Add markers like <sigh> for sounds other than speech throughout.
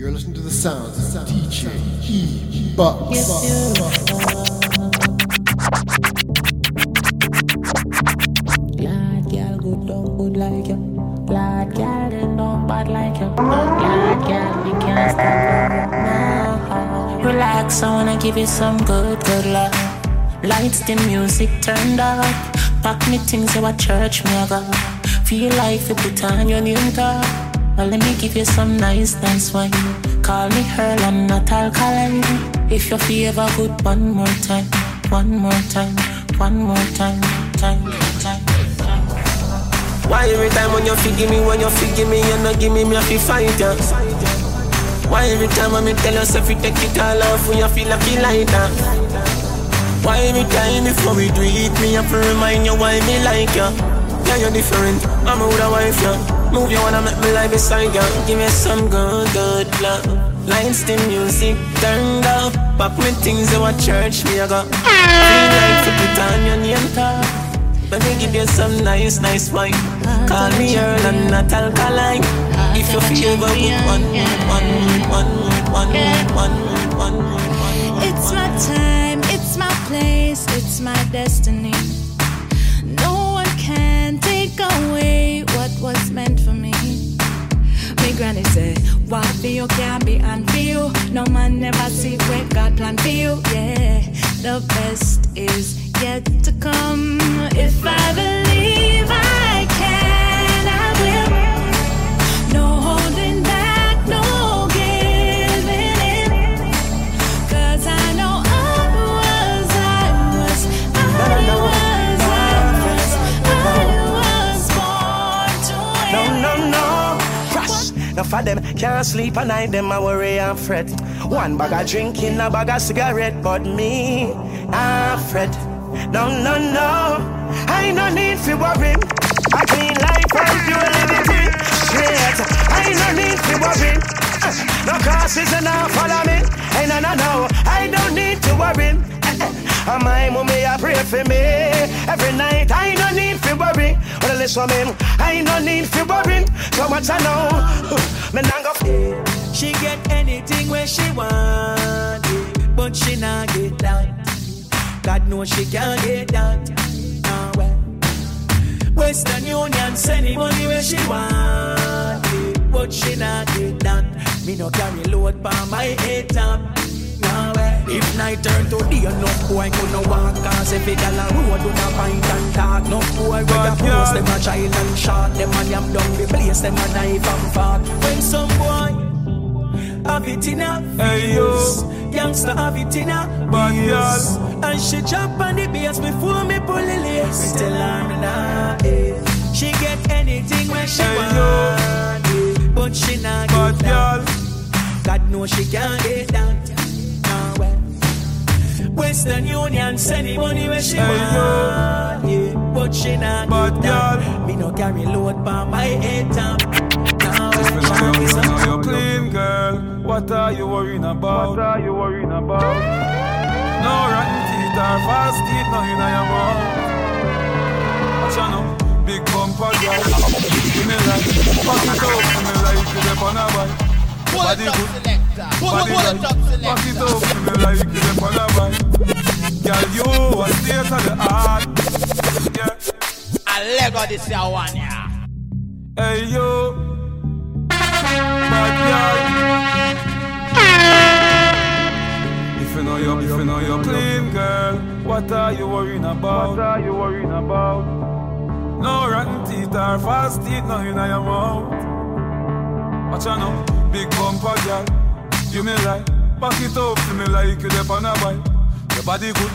You're listening to the sounds of DJ E Bucks. Relax, I wanna give you some good, good love. Lights, the music turned up. Pack me things you at church, me I go. Feel like you put on your new top. Well, let me give you some nice, nice wine. Call me Earl, I'm not alkaline. If you favor good, one more time, one more time, one more time, time, time. Why every time when you feel give me, when you feel me, you not give me, me have to fight ya. Why every time when me tell yourself you take it all off, when you feel like you that? Why every time before we do it, me have to remind you why me like ya? Yeah, you're different, I'm a a wife, yeah. Move you wanna make me lie beside ya. Give me some good, good love. Lights, the music turned up. Pop me things you at church, me I got. Feel like to put on your name tag. Let me give you some nice, nice wine. Call me Earl and not alkaline. If you feel good, one, one, one, one, one, one, one. It's my time, it's my place, it's my destiny. No one can take away was meant for me. My granny say, what for you can be unfeel. No man never see where God plan for you. Yeah, the best is yet to come. If I believe I Now for them can't sleep at night, them I worry and fret. One bag of drinking, a bag of cigarette, but me, I fret. No, no, no. I no need to worry. I clean life and pure liberty. Straight. I no need to worry. Uh, No crosses and now follow me. Hey, no, no, And my mommy a pray for me every night. I no need to worry. Well, listen me, I no need to worry. So much I know, <sighs> me nah go. She get anything where she want, yeah, but she not get that. God knows she can't get that. Nah, well. Western Union send the money where she want, yeah, but she not get that. Me no carry load by my head top. If night turn to day, no boy gonna walk Cause if it gal a road, do not find and talk No boy where you post them a child and shot Them a yam down the place, them a knife and fork When some boy have it in a Hey, yo. Youngster have it in a Bad bills. And she jump on the bass before me pull the lace. Tell her nah, eh. She get anything when she Hey, want, eh. but she not get that. God knows she can't get that. Western Union send the money where she want, yeah, but she not that. girl. Me no carry load by my head top. Nah, well, You know she you, be you some- know you clean, girl. What are you worrying about? What are you worrying about? No rotten teeth or fast teeth, no you know your mouth. Watch out now, big bumper girl. Give me like, pass it up, give me like you dey on a bike. Body good, body right. Pass it up, give me like you dey on a bike. Girl, you a state of the art. Yeah. I Lego this year one, yeah. Hey yo, bad girl. If you know you, if you know you clean, girl, what are you worrying about? What are you worrying about? No rotten teeth or fast teeth, no you know your mouth. Watch out now, big bumper girl. You me like, back it up to me like you on a bike. Your body good,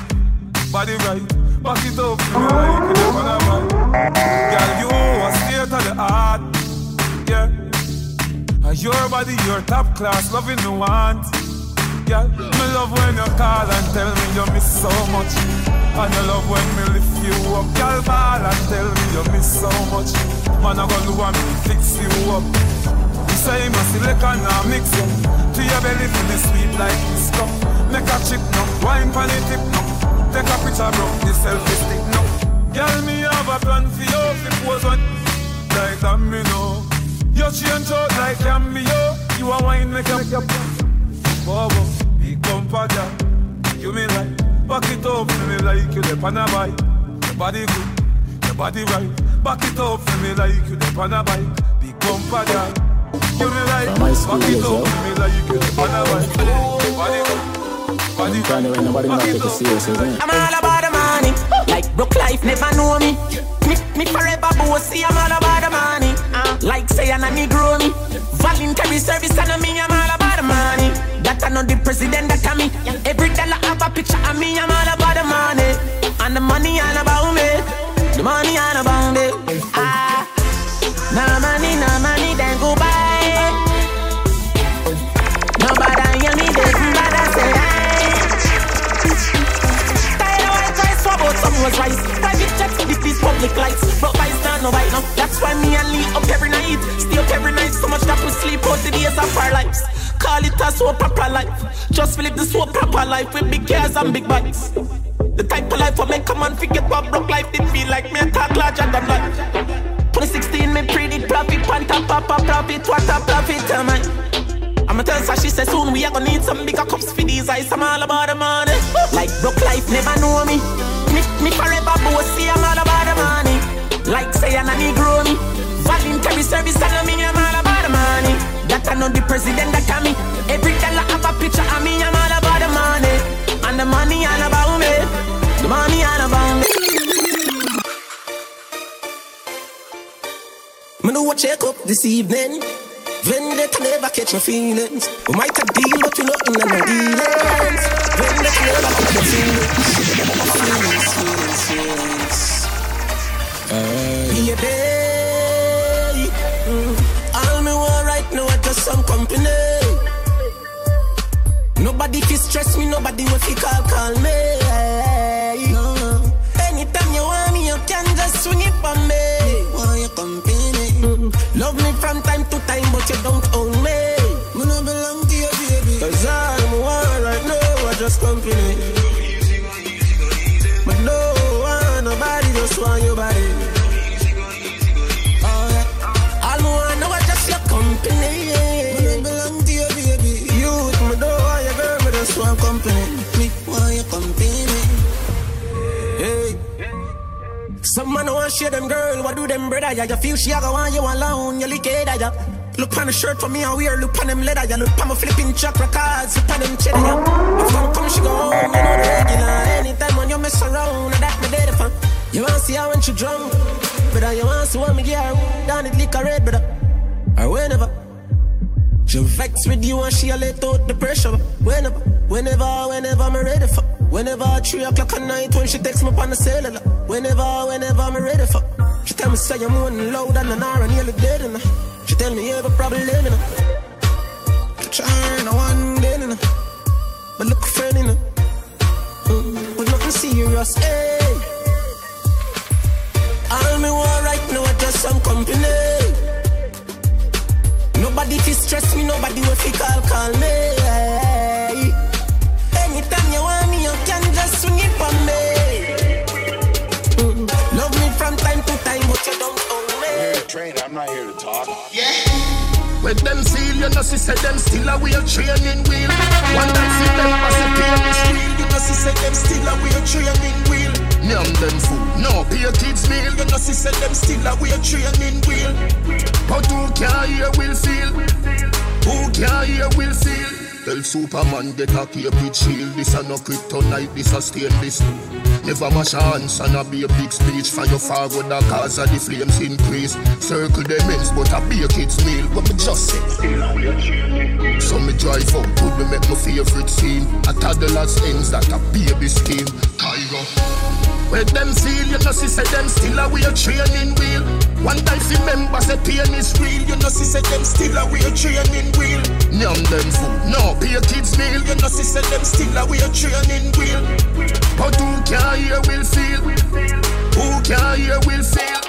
body right. Back it up to me like you on a bike. Girl, you a state of the art, yeah. And your body, your top class, loving me want. Girl, me love when you call and tell me you miss so much. And you love when me lift you up, girl, ball and tell me you miss so much. Man, I gonna do me fix you up. Say must select and now mix up. To your belly feel the sweet like this cup. Make a chick no, wine pan the tip no. Take a picture, bro, the selfie stick no. Girl, me have a plan for you, it was one like that me know. You change out like cameo. You are wine make your Bobo, big bumper girl. You me like, back it up for me like you the on a bike. Your body good, your body right. Back it up for me like you the on a bike. Big bumper girl. I'm all about the money. Like broke life never know me. Me, me forever bossy. I'm all about the money. Uh, like say I'm a Negro me. Voluntary service and me. I'm all about the money. That I know the president that I me. Every dollar have a picture of me. I'm all about the money. And the money all about me. The money all about me. Ah, no money, no rose rice. Private jets with these public lights. But vice not no bite no. That's why me and Lee up every night. Stay up every night so much that we sleep out the days of our lives. Call it a so proper life. Just live the so proper life with big cars and big bikes. The type of life I make a man forget what broke life did feel like me talk larger than life. 2016 me predict profit, panta papa profit, what a profit am I? I'ma tell her she said soon we are gonna need some bigger cups for these eyes. I'm all about the money. Like broke life never know me. Me, me forever bossy. I'm all about the money. Like say I'm a Negro me. Voluntary service and me. I'm all about the money. That I know the president that can me. Every dollar have a picture of me. I'm all about the money. And the money all about me. The money all about me. Me know what check up this evening. Vendetta never catch my feelings. We might have deal, but we nothing in no dealings. Vendetta never catch my feelings. Feelings, feelings. Yeah, babe. Mm. All me want right now is just some company. Nobody can stress me, nobody will fi call, call me. No. Anytime you want me, you can just swing it for me. Want your company? Mm. Love me from time to time, but you don't own me. Me no belong to you, baby. Cause I'm share them girl, what do them brother? Yeah, you feel she a go want you alone, you lick it, yeah. Look on the shirt for me and wear, look on them leather, yeah. Look on my flipping chakra cards, look on them cheddar, yeah. If I'm come, she go home, you know the regular. Anytime when you mess around, that me dead for. You want to see her when she drunk, brother. You want to see what me get her down it liquor red, brother. Or whenever. She vex with you and she a let out the pressure. Whenever, whenever, whenever I'm ready for. Whenever three o'clock at night when she texts me on the cellular. Whenever, whenever I'm ready for. She tell me say I'm moaning loud and an hour and nearly dead and she tell me you have a problem living. Trying one day, know. but look friend, you know. Mm, but nothing serious, hey. All me want right now is just some company. Nobody fi stress me, nobody will fi call, call me. Anytime you want me, swing it for me. Mm. Love me from time to time, but you don't own me. Trainer, I'm not here to talk. Yeah! When them seal, you know, see, say them still a wheel training wheel. One that see them as a pain is real. You know, see, say them still a wheel training wheel. Nyam them food, no pay kids meal. You know, see, say them still a wheel training wheel. But who can hear will feel? Who can hear will feel? Tell Superman get a with shield. This a no kryptonite, this a stainless. Never mash hands and a be a big speech for your father the cause of the flames increase. Circle them ends, but a be a kid's meal. But me just say, so me drive out, would me make my favorite scene. A toddler's ends that a baby scheme. Where them feel, you know, see, say them still a wheel training wheel. One time, remember, say pain is real. You know, see, say them still a wheel training wheel. Nyam them food, no pay kids meal. You know, see, say them still a wheel training wheel. But who can hear will feel? Who can hear will feel?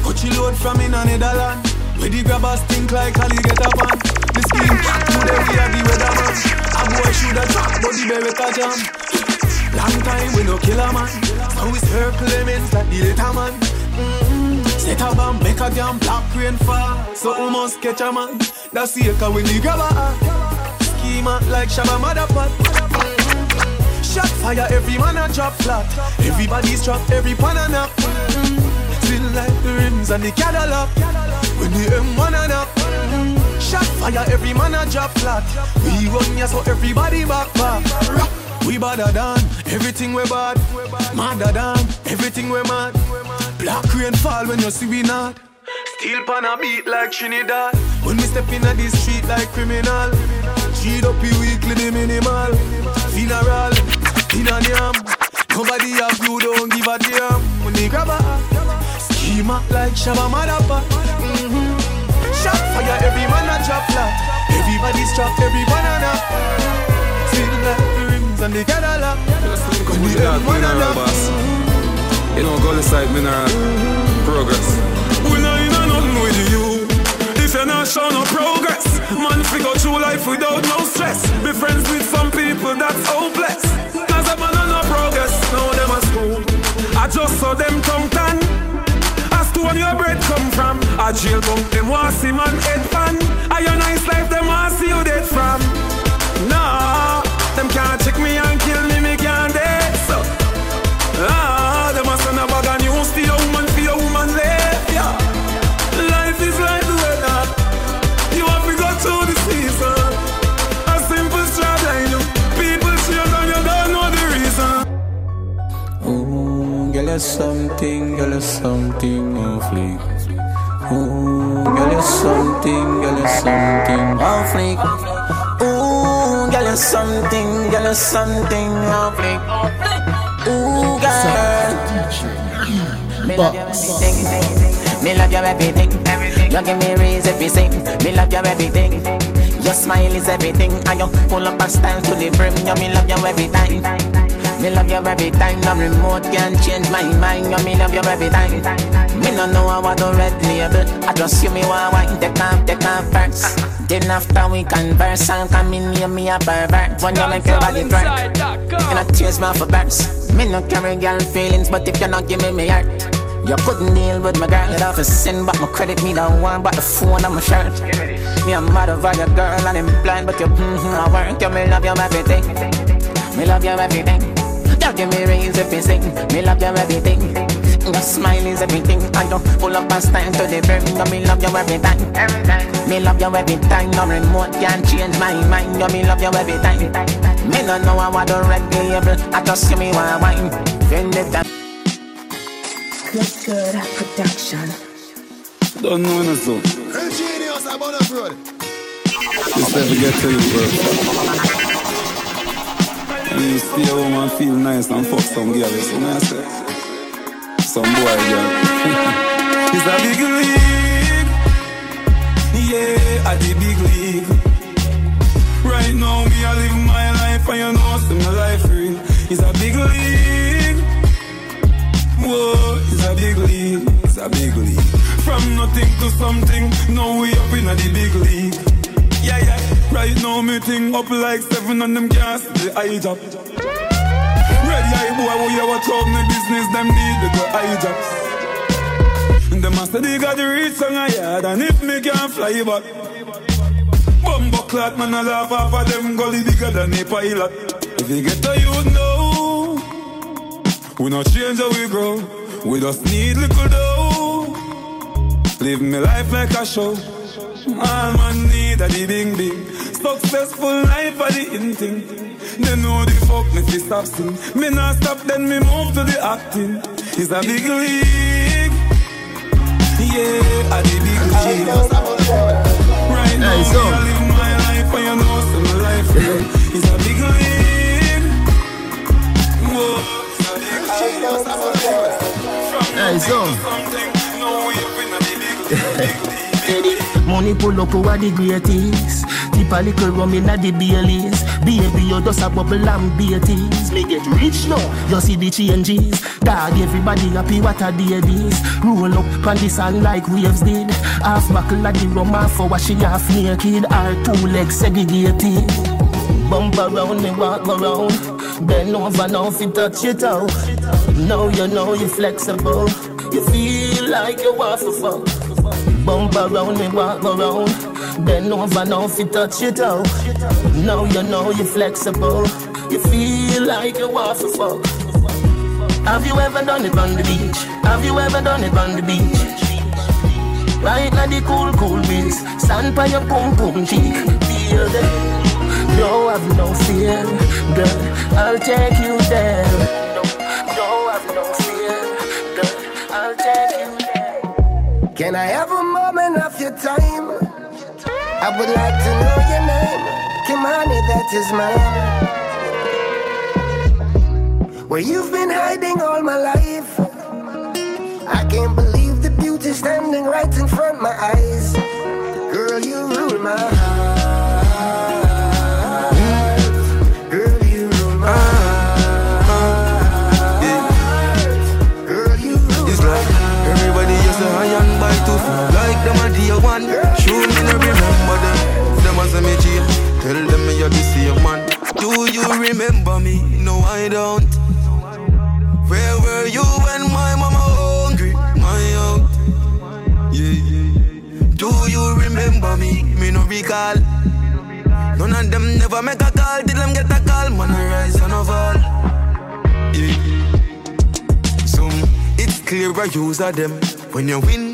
Coachy load from in a Netherland. Where the grabbers think like Ali get up on. The scheme today we are the weatherman. A boy should have dropped, but the Beretta jam. Long time we no kill a man. Now we circle elements like the later man. Mm-hmm. Set a bomb, make a damn black rain fall. So we must catch a man. That's the echo when you grab a Schema like Shabba Motherpot. Mm-hmm. Shot fire, every man a drop flat. Everybody's trapped, every pan a nap. Mm-hmm. Feel like the rims and the Cadillac. When the M1 and up. Shot fire, every man a drop flat. We run ya so everybody back back. We badder than everything we bad. Madder than everything we mad. Black rain fall when you see we not. Steel pan a beat like Trinidad. When we step in the street like criminal. Cheat up weekly the minimal. Funeral, in a yam. Nobody have you don't give a damn. When they grab a schema like Shabba Motherfucker. Mm-hmm. Shot fire, every man a drop flat. Everybody's trapped, every banana. Feel like the rims and the Cadillac. Come with that mineral, boss. You know, go inside mineral. Progress. We know you know nothing with you. If you're not showing no progress, man, figure through life without no stress. Be friends with some people that's hopeless. Cause a man on no progress, now them a school. I just saw them tongue tan. As to where your bread come from. A jail bunk, them want see man head fan. A your nice life, them want see you dead from. Nah, them can't check me and kill me, me can't dead. So, ah, them a send a bag of news to your woman, for your woman left, yeah. Life is like the weather. You have to go through the season. A simple struggle, you people change and you don't know the reason. Ooh, girl, you're something, girl, you're something fleek. Ooh, girl, you're something, girl, you're something. Ooh, girl, you're something, girl, you're something fleek. Ooh, girl. Me love your everything. Me love your everything. You give me raise everything. Me love your everything. Your smile is everything, and you pull up a style to the brim. You me love you every time. Me love you every time. No remote can change my mind. You me love you every time. Me no know how I do red label. I just you me one wine. Take off, take off first. Then after we converse, I'll come in near me a pervert. When you make your body drunk, and I tears me for burst. Me no carry girl feelings, but if you not give me me heart. You couldn't deal with my girl, it off a sin, but my credit me don't want, but the phone on my shirt. Me a mad over your girl, and I'm blind, but you mm-hmm, I work, you me love you everything. Me love you everything. You give me raise everything. Me love you everything. Your smile is everything. I don't pull up and stand to the brim. You me love you every time. Me love you every time. No remote can change my mind. You me love you every time. Me no know how I do red label. I just see me one wine. Vendetta. What's good production? Don't know no so. Genius, I'm on a road. This never get to you, bro. And you stay home and feel nice and fuck some girl, you know what I say? Some boy girl. <laughs> it's a big league. Yeah, at the big league. Right now, me, I live my life and you know, see my life real. It's a big league. Whoa, it's a big league. It's a big league. From nothing to something, now we up in the big league. Yeah, yeah. Right now, me thing up like seven on them gas, the eye job. Ready eye boy, who you watch out me business, them need to go. And the master they got the reach on a yard, and if me can't fly back. Bumbo clot, man, I laugh off of them gully bigger than a pilot. If you get to you know, we not change how we grow. We just need little dough. Live me life like a show. All man need a the bing bing. Successful life are the in thing. They know the fuck me fi stop sing. Me not stop, then me move to the acting. It's a big league. Yeah, a the big league. Right now, Hey, so. me a live my life, and you know some my life real. It's a big league. Whoa, it's a big league. From Hey, so. something, now we up in a big league. Big league. <laughs> Money pull up over the greatest. Tip a little rum inna the Baileys. Baby, you just a bubble and beaties. Me get rich now, you see the changes. Dog, everybody happy what a day this. Roll up on the sand like waves did. Half buckle of the rum, half for washing half naked. Our two legs segregated. Bump around me, walk around. Bend over now, you touch it out. Now you know you're flexible. You feel like you want to. Bump around me, walk around. Bend over now if you touch it out. Now you know you're flexible. You feel like you want to fuck. Have you ever done it on the beach? Have you ever done it on the beach? Right now the cool, cool breeze. Stand by your pum pum cheek. Feel the no, have no fear, girl. I'll take you there. No, have no fear, girl. I'll take you there. Can I have a moment of your time? I would like to know your name. Kimani, that is mine. Where you've been hiding all my life. I can't believe the beauty standing right in front my eyes. Girl, you rule my heart. Me jail Tell them a the same man. Do you remember me? No I don't. Where were you when my mama hungry? My out Yeah Do you remember me? Me no recall. None of them never make a call. Till them get a call? Man I rise and I fall. Yeah. Some It's clear I use of them. When you win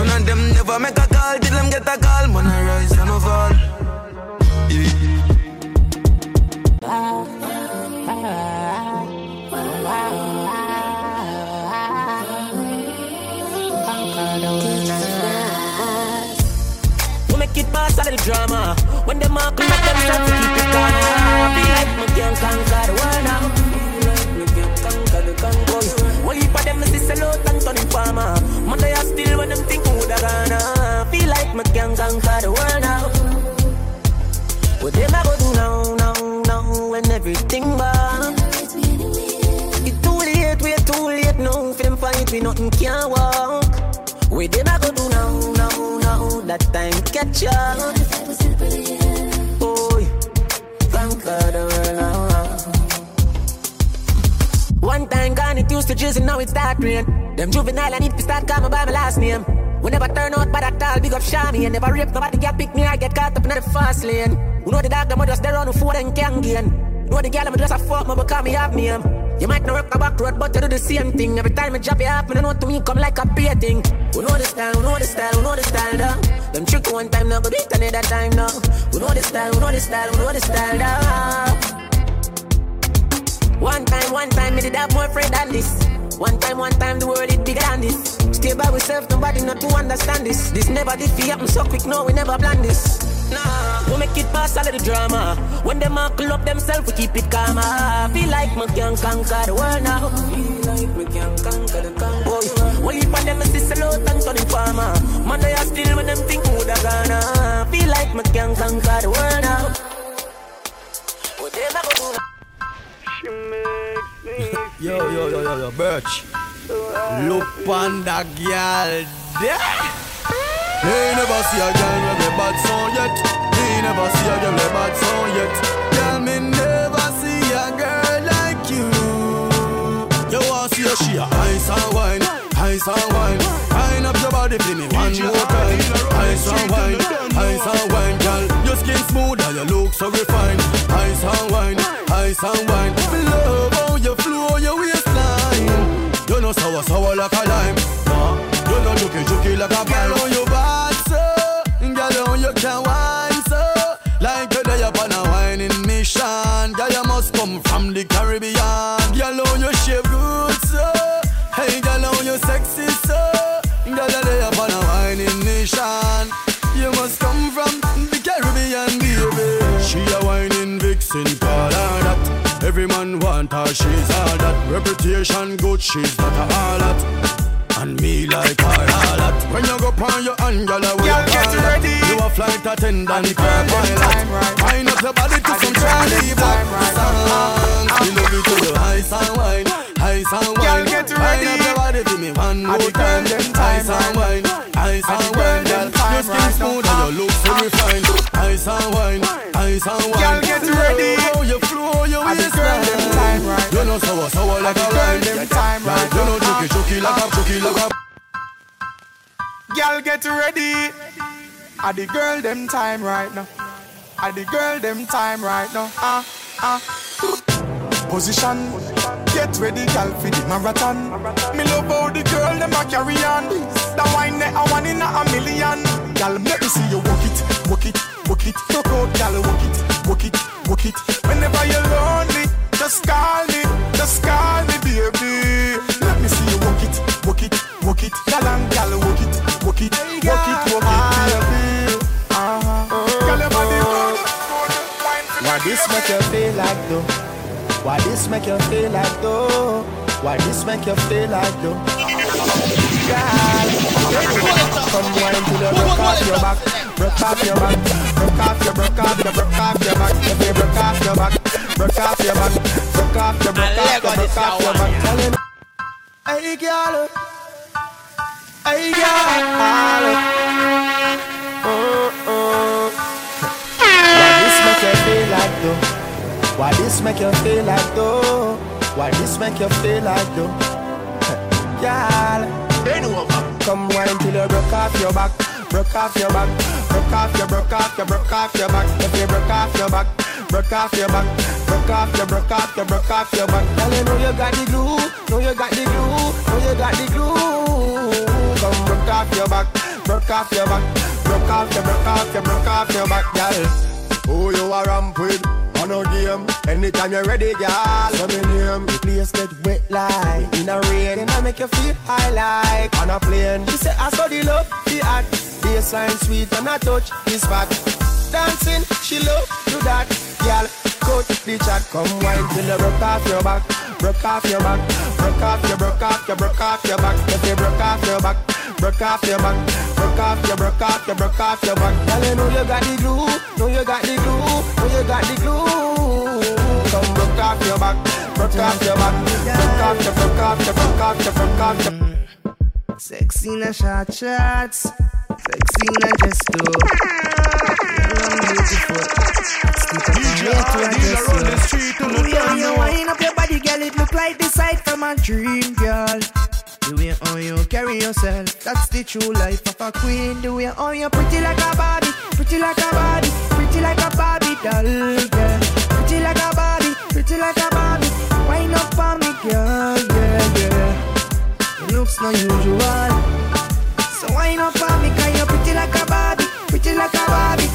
None of them never make a call till them get a call. Man, I rise and I fall. We make it pass all the drama. When all come up, them start to keep it calm. Feel like me can conquer the world now. Up. Boy, conquer the world now. One time gone, it used to drizzle, now it start rain. Them juvenile, I need to start calling by my last name. We never turn out by that tall, big up Shami and never rape nobody get pick me, I get caught up in the fast lane. You know the dog, them just there on the food and can gain. Know the girl, I'm just a fuck, me because me have name. Um. You might not work a back road, but you do the same thing. Every time I drop you off, me know to me come like a beer thing. We know the style, we know the style, we know the style, though. Them trick one time, now go beat another time, now. We know the style, we know the style, we know the style, though. One time, one time, me did have more friend than this. One time, one time, the world is bigger than this. Stay by myself, nobody not to understand this. This never did happen so quick, no, we never plan this. Nah, we make it pass all of the drama. When them all pull up themselves, we keep it calm. I feel like me can conquer the world now. Feel like me can conquer the conquer. Boy, well, if them is sell out and turn farmer. Man, they are still when them think who da gonna. Feel like me can conquer the world now. What them a go do now? <laughs> Yo, yo, yo, yo, yo, Birch. Look on that girl there. They never see a girl with a bad song yet. They never see a girl with a bad song yet. Girl, me never see a girl like you. You want see a she a ice and wine, ice and wine. Wine up your body for me one more time. Ice and wine, ice and wine, girl. Your skin smooth and your look so refined. Ice and wine, ice and wine. Me love how you flow your waistline. You know sour, sour like a lime. You know juky, juky like a girl you can wine so. Like you're there upon a whining mission. Girl you must come from the Caribbean. Girl on you shape good so. Hey girl on you sexy so. Girl you're there upon a whining mission. You must come from the Caribbean, baby. She a whining vixen, call her that. Every man want her, she's all that. Reputation good, she's not a all. And me like her all that. When you go on your hand, girl, I will Girl, get all ready. that. You a fly get attendance. Wind up your body to some Charlie Black songs. We love you to the ice and wine, ice and wine. get Wind ready. up your body for me one more time. Ice and wine, ice and wine, girl. Your skin smooth and your look so refined. Ice and wine, ice and wine. Girl, get ready. Oh, you flow, you waistline. You know sour, sour like a wine. them time right You know chucky, chucky like a, chucky like a. Girl, get ready. Are the girl them time right now? Are the girl them time right now? Ah, ah. Position. Get ready, girl, for the marathon. Me love how the girl them a carry on. The wine that I want in a million. Girl, let me see you walk it, walk it, walk it. Rock out, girl, walk it, walk it, walk it. Whenever you're lonely, make you feel like though? Why this make you feel like though? Why this make you feel like though? Girl, come wine till you broke off your back, broke off your back, broke off your, broke off your, broke off your back. If you broke off your back, broke off your back, broke off your, broke off your, broke off your back. Tell him, hey girl, hey girl, though? Why this make you feel like though? Why this make you feel like though? Over. Come wine till you broke off your back, broke off your back, broke off your, broke off your, broke off your back. If you broke off your back, broke off your back, broke off your, broke off your, broke off your back. Girl, you know you got the glue, know you got the glue, know you got the glue. Come broke off your back, broke off your back, broke off your, broke off your, broke off your back, girl. Who you are ramp with? On a game, anytime you're ready, girl. So me name, the place get wet like in a rain, and I make you feel high like on a plane. She say I saw the love, the act, baseline sweet, and I touch his spot. Dancing, she love do that, girl. Cut the chat, come wine till you broke off your back, broke off your back, broke off your, broke off your, broke off your back. If you broke off your back, broke off your back, broke off your, broke off your, broke off your back. Girl, you know you got the glue, know you got the glue, know you got the glue. Come broke off your back, broke off your back, broke off your, broke off your, broke off your, broke off your. Sexy in a short shorts, sexy in a dress too. Young and beautiful. Stick up DJ your hair to Hardy undress around you. the street and Oh, the yeah, town, you yo. wind up your body, girl. It look like the sight from a dream, girl. The way how you carry yourself, that's the true life of a queen. The way how you pretty like a Barbie, pretty like a Barbie, pretty like a Barbie doll, girl. Pretty like a Barbie, pretty like a Barbie. Wind up on me, girl, yeah, yeah. It looks not usual. So wind up on me, cause you're pretty like a Barbie, pretty like a Barbie,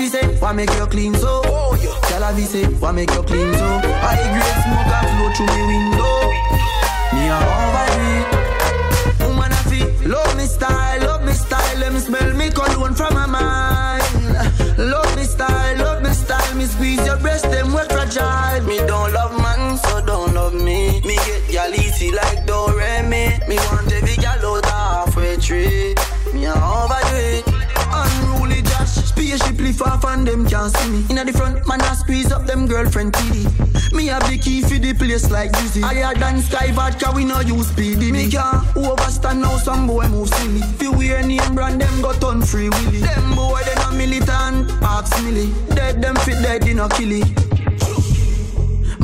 you say, why make you clean so? Y'all have you say, why make you clean so? High grade smoke a flow through me window. Me a over it. Woman a feel, love me style, love me style. Let me smell me cologne from my mind. Love me style, love me style. Me squeeze your breast, them well fragile. Me don't love man, so don't love me. Me get y'all easy like them can't see me. Inna the front, man I squeeze up them girlfriend TD. Me have the key for the place like Dizzy. Higher than Sky Vodka, we no use speedy. Me can't overstand now some boy move silly. Fi wear name brand, them got on free willy. Them boy they no militant, ask milly. Dead them fit dead, they no kill it.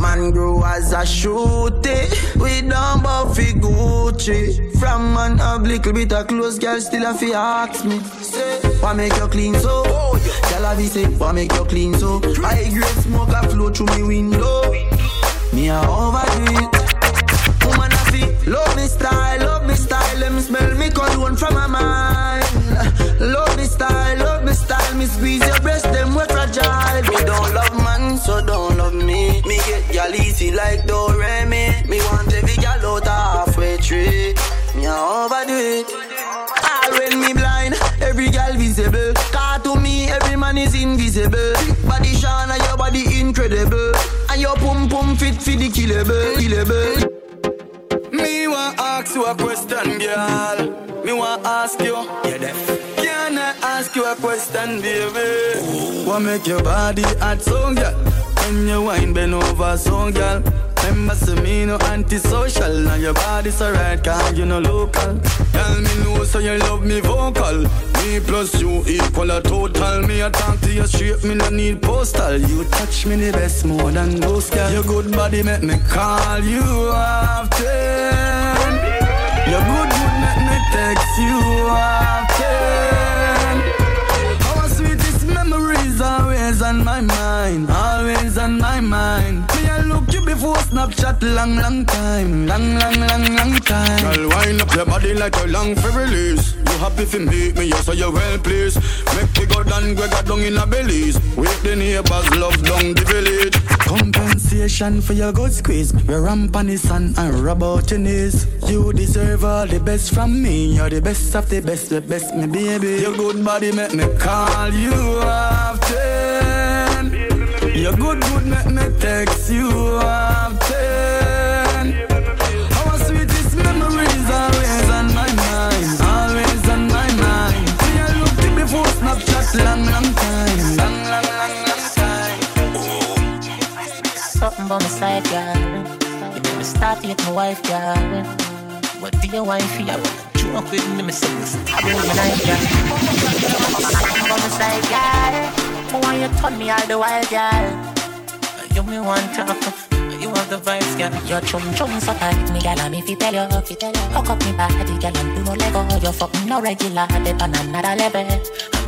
Man grow as a shooty We don't buffy Gucci From man have little bit of clothes Girl still a fi ask me Say, why make you clean so? Girl a fi say, why make you clean so? High grade smoke a flow through me window Me a overdo it Woman a fi love me style, love me style them smell me cologne from my mind. Love me style, love me style. Me squeeze your breast, them we fragile. Me don't so don't love me. Me get gal easy like Doremi. Me want every gal out halfway tree. Me a overdo it. All when me blind, every gal visible. Car to me, every man is invisible. Body shine your body incredible. And your pum pum fit for the killable, killable. Question, baby? What make your body hot, so girl? When you wine, bend over, so girl. Remember, say me no antisocial. Now your body's alright, cause you no local. Tell me no, so you love me vocal. Me plus you equal a total. Me a talk to you straight, me no need postal. You touch me the best more than those girls. Your good body make me call you often. Your good good make me text you often. You Snapchat long, long time, long, long, long, long time. Girl, wind up your body like a long for release. You happy for meet me, yes, so you well pleased. Make me go down, Gregor down in a Belize. Wake the neighbors, love down the village. Compensation for your good squeeze. We ramp on the sun and rub out your knees. You deserve all the best from me. You're the best of the best, the best, me baby. Your good body make me call you often. Your good good make me text you often. Girl. You make me start to get my wife, girl. What do you want for you? Joke with me, me say, stop with my knife, girl. Something by my side, girl. I want you turn me all the while, girl. You me want to you the vibes, girl. Your chum chum so tight, me. And if you tell you, you tell you, hook up me body, girl, and do no lego. You fuck me no regular, they on another level.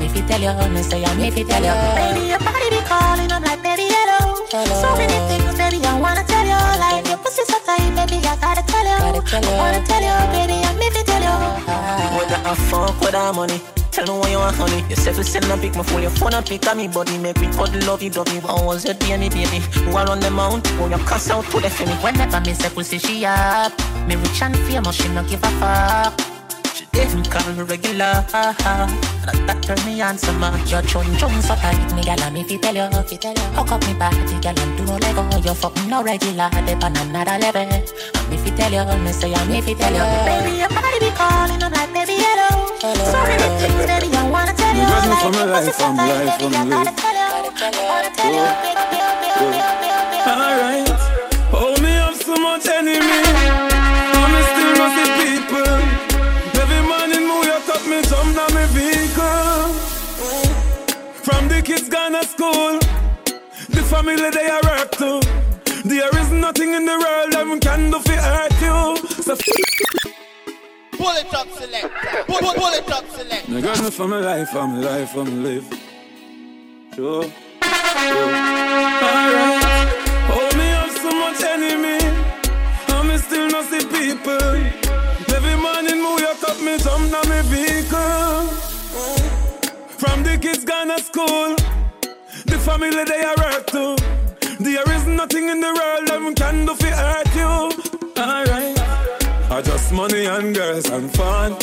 If you tell you, me say, if you tell you, baby, your body be calling, I'm like, baby, hello. So many things, baby, I wanna tell you. Like your pussy so tight, baby, I gotta tell you. I wanna tell you, baby, and if you tell you. Whether I fuck with our money. Tell me why you want, honey. You say send a pick, my phone, your phone a pic of me body. Make me cuddle love you, love me. What was your DNA, baby? One on the mount, when you cuss out to the me. Whenever me say pussy, she up. Me rich and famous, she no give a fuck. She even call me regular. And that turn me on some more. Your chun chun so tight, me and if you tell you, if you tell you, hook up me body, gal, and do no lego. You fuck me no regular, they on another level. And if you tell you, me say, and if you tell you, baby, your body be calling, I'm like, baby, hello. So many things, baby, I wanna tell you. You me Like from life, so from life, from life. gotta tell you. Wanna tell you, baby, baby, baby. Alright. Oh, me have so much enemy. Me still not see kids gone to school, the family they are work to. There is nothing in the world that can do for hurt you. So Pull it up, selector. Pull, pull, pull it up, selector. Me got me for my life, for my life, for my life. Sure. sure. Alright. Oh, me have so much enemy. And me still not see people. Every morning, move your cup, me jump down me vehicle. From the kids gone to school, the family they are work to. There is nothing in the world that can do for hurt you. Alright. I just money and girls and fun.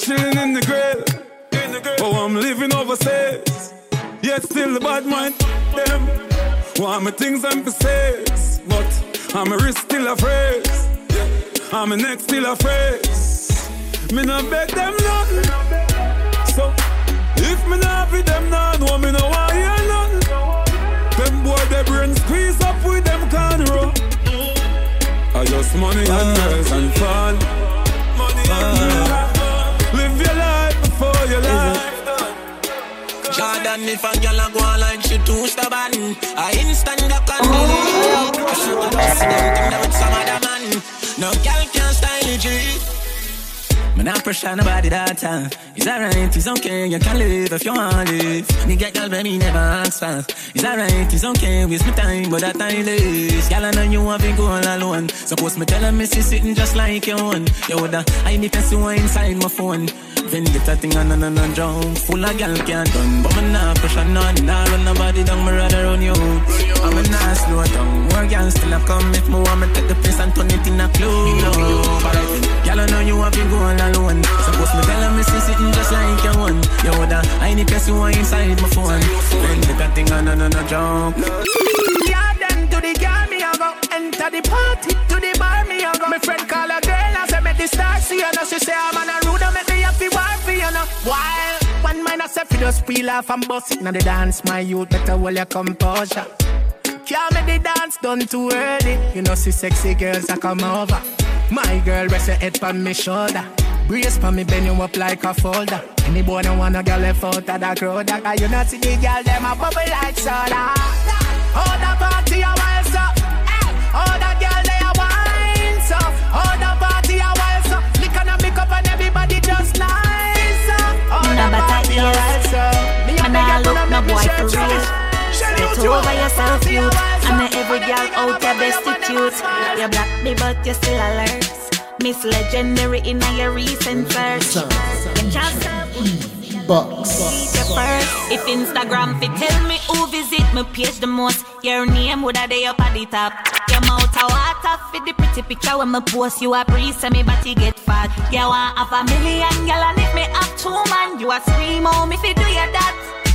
Be chilling in the grave. Oh, I'm living overseas. Yet still the bad mind them. Want my things and possess. But I'm a risk still afraid. I'm a neck still afraid. Me not beg them nothing. So if me not with them now, no me no want hear nothing. Them boy they brain squeeze up with them cornrow. I just money and ah. girls and fun. Money and girls than if a girl a go like she too stubborn. I instant up on me. I should have lost them with some other man. No girl can style it, G. Man, I pressure nobody that time. It's alright, it's okay, you can live if you want to live. Get girl, baby, never ask for. It's alright, it's okay, waste my time, but that time is. Girl, I know you want to go all alone. Suppose me tell her, see sitting just like your one. You woulda, I need to see inside my phone. Vendetta thing on and on and jump Full of gal can't done But me nah pressure none Nah run nobody down Me rather run you I'm a nah slow down More gal still a come If me want me take the place And turn it in a club Gal I know you have been going alone Suppose me tell her me see sitting just like your one. You woulda I need to see one inside my phone. Vendetta thing on and on and jump Yeah, then to the girl me a go Enter the party. To the bar me a go. My friend call a girl and say make the stars see her Now she say I'm on a rude and make me happy war for you know While one man I say fi just peel off and bust it. Now the dance my youth better hold your composure. Can't make the dance done too early. You know see sexy girls that come over. My girl rest your head on me shoulder Brace for me, bend you up like a folder. Any boy don't want a girl left out of the crowd. That guy, you not see the girl, them a bubble like soda. Oh, the party a wild so. Oh, the girl they a wine so. Oh, the party a wild so. Lick and a make up and everybody just nice so. Me the party a wild so. Me a Me you look to no make me boy for real. Share Get over yourself, party a youth. wild so. And not every girl out there destitute. You black me, but you still alert. Miss Legendary in your recent search. You can't your first. If Instagram fi tell me who visit my page the most, your name woulda dey up at the top. Your mouth a water for the pretty picture when me post you a pre say me body get fat. You want have a million gal and if me have two man, you a scream oh me fi do your that.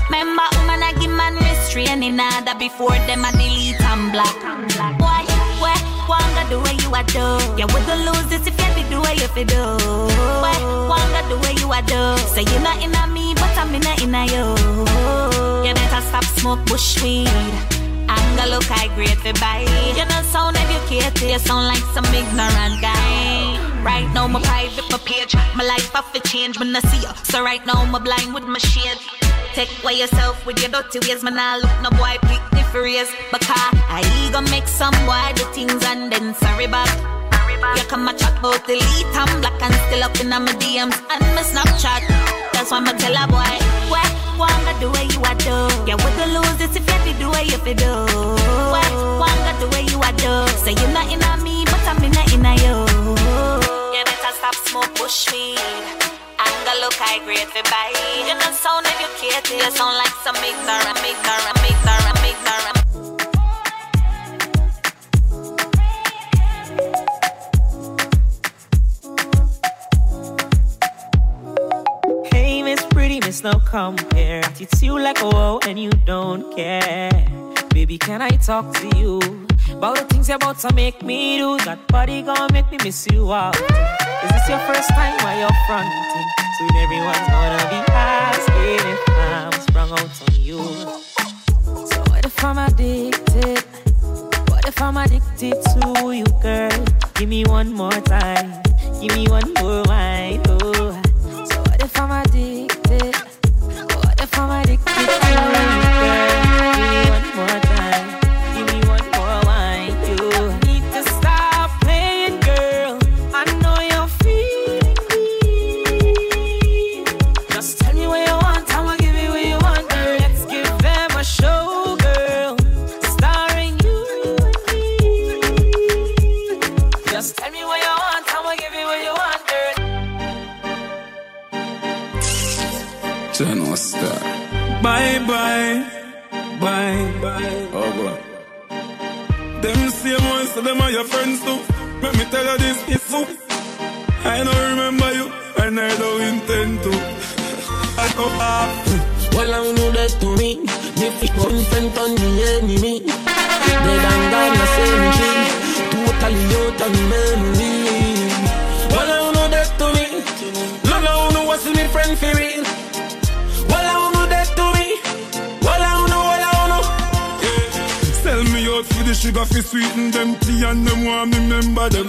Remember woman I give man restraining order before them a delete and block. Why? Wanga the way you a do. You wouldn't lose this if you did the way you fi do. Where? Wanga the way you a do. Say you not inna me, but I'm inna inna you. You better stop smoke bush weed. Anger look I great for buy. You don't sound educated, you sound like some ignorant guy. Right now my private my page, my life have to change when I see you. So right now my blind with my shade. Take away yourself with your dirty ways, man. I look no boy pick the phrase. Because I ego make some do things and then sorry back. You come and chat about delete I'm black and still up in my DMs and my Snapchat. That's why I'm tell a boy, what wanga the way you a do. You wouldn't lose this if you the way you fi do. What wanga the way you a do. Say you not inna me, but I'm inna inna you. You better stop smoke bush weed. Anger look I great for buy. You don't sound educated, you sound like some ignorant, ignorant, ignorant, ignorant. Hey, Miss Pretty, Miss No Compare. It's you like a wow and you don't care. Baby, can I talk to you about the things you're about to make me do? That body gonna make me miss you out. Is this your first time while you're fronting? Soon everyone's gonna be asking if I'm sprung out on you. So what if I'm addicted? What if I'm addicted to you, girl? Give me one more time. Give me one more wine. Oh. So what if I'm addicted? What if I'm addicted to you, sugar fi sweeten them tea and them want me remember them.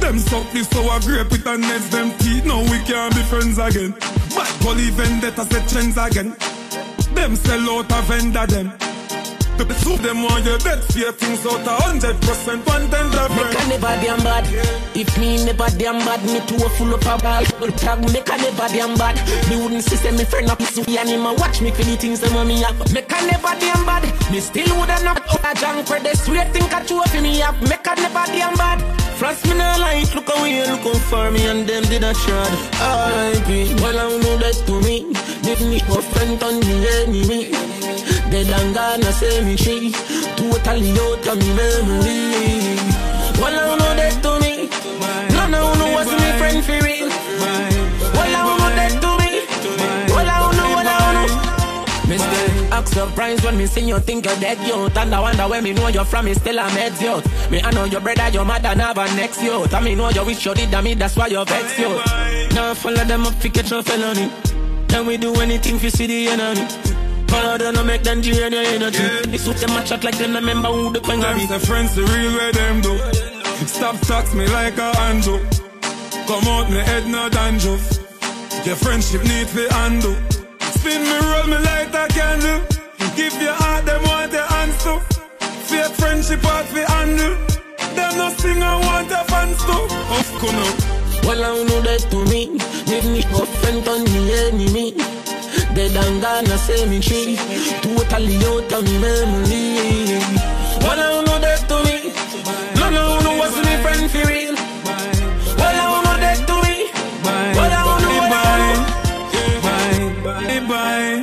Them suck the sour grape with the nets them teeth. Now we can't be friends again. Bad gully vendetta set trends again. Them sell out a vendor them. The soup them want you bet fear things out a hundred percent one ten of Make a never damn bad. If me never damn bad, me too full up a ball. Tag make a never damn bad. Me wouldn't see say me friend up so and him a watch me for the things them me up. Make a never damn bad. Me still woulda not up a junk for the sweet think a true for me up. Make a never damn bad. Frost me no like, look away, looking for me and them did a shred. R.I.P. Well, I know that to me. Give me a friend on the enemy. Dead and gone, say me she Totally out of me memory. Well, I know that to me None of know what's me friend for real? Well, I know that to me Well, I know, well, I know Mister, act surprised when me see you think you're dead youth And I wonder where me know you're from, me still a med youth Me I know your brother, your mother never next youth And me know you wish you did that me, that's why you're vexed youth Now follow them up, fi catch a felony. Then we do anything fi see the enemy Them, no make them drain your energy This what them a chat like them, remember who the queen Them the friends, the real way them do. Stop talks me like a handle. Come out me head no dandruff. Your friendship need to handle. Spin me, roll me like a candle. Give your heart, them want your hands to. Fake friendship hard fi handle. Them no sing and want your fans to. Of course Well, I know that to me Give me a friend on the enemy Dead and gone, me tree Totally out of me memory Well, I know that to me No, no, no, what's me friend for real Well, I know that to me well, I know Bye, bye, bye, bye,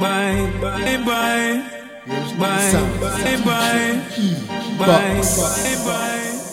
bye, bye, bye, bye, bye, bye, bye.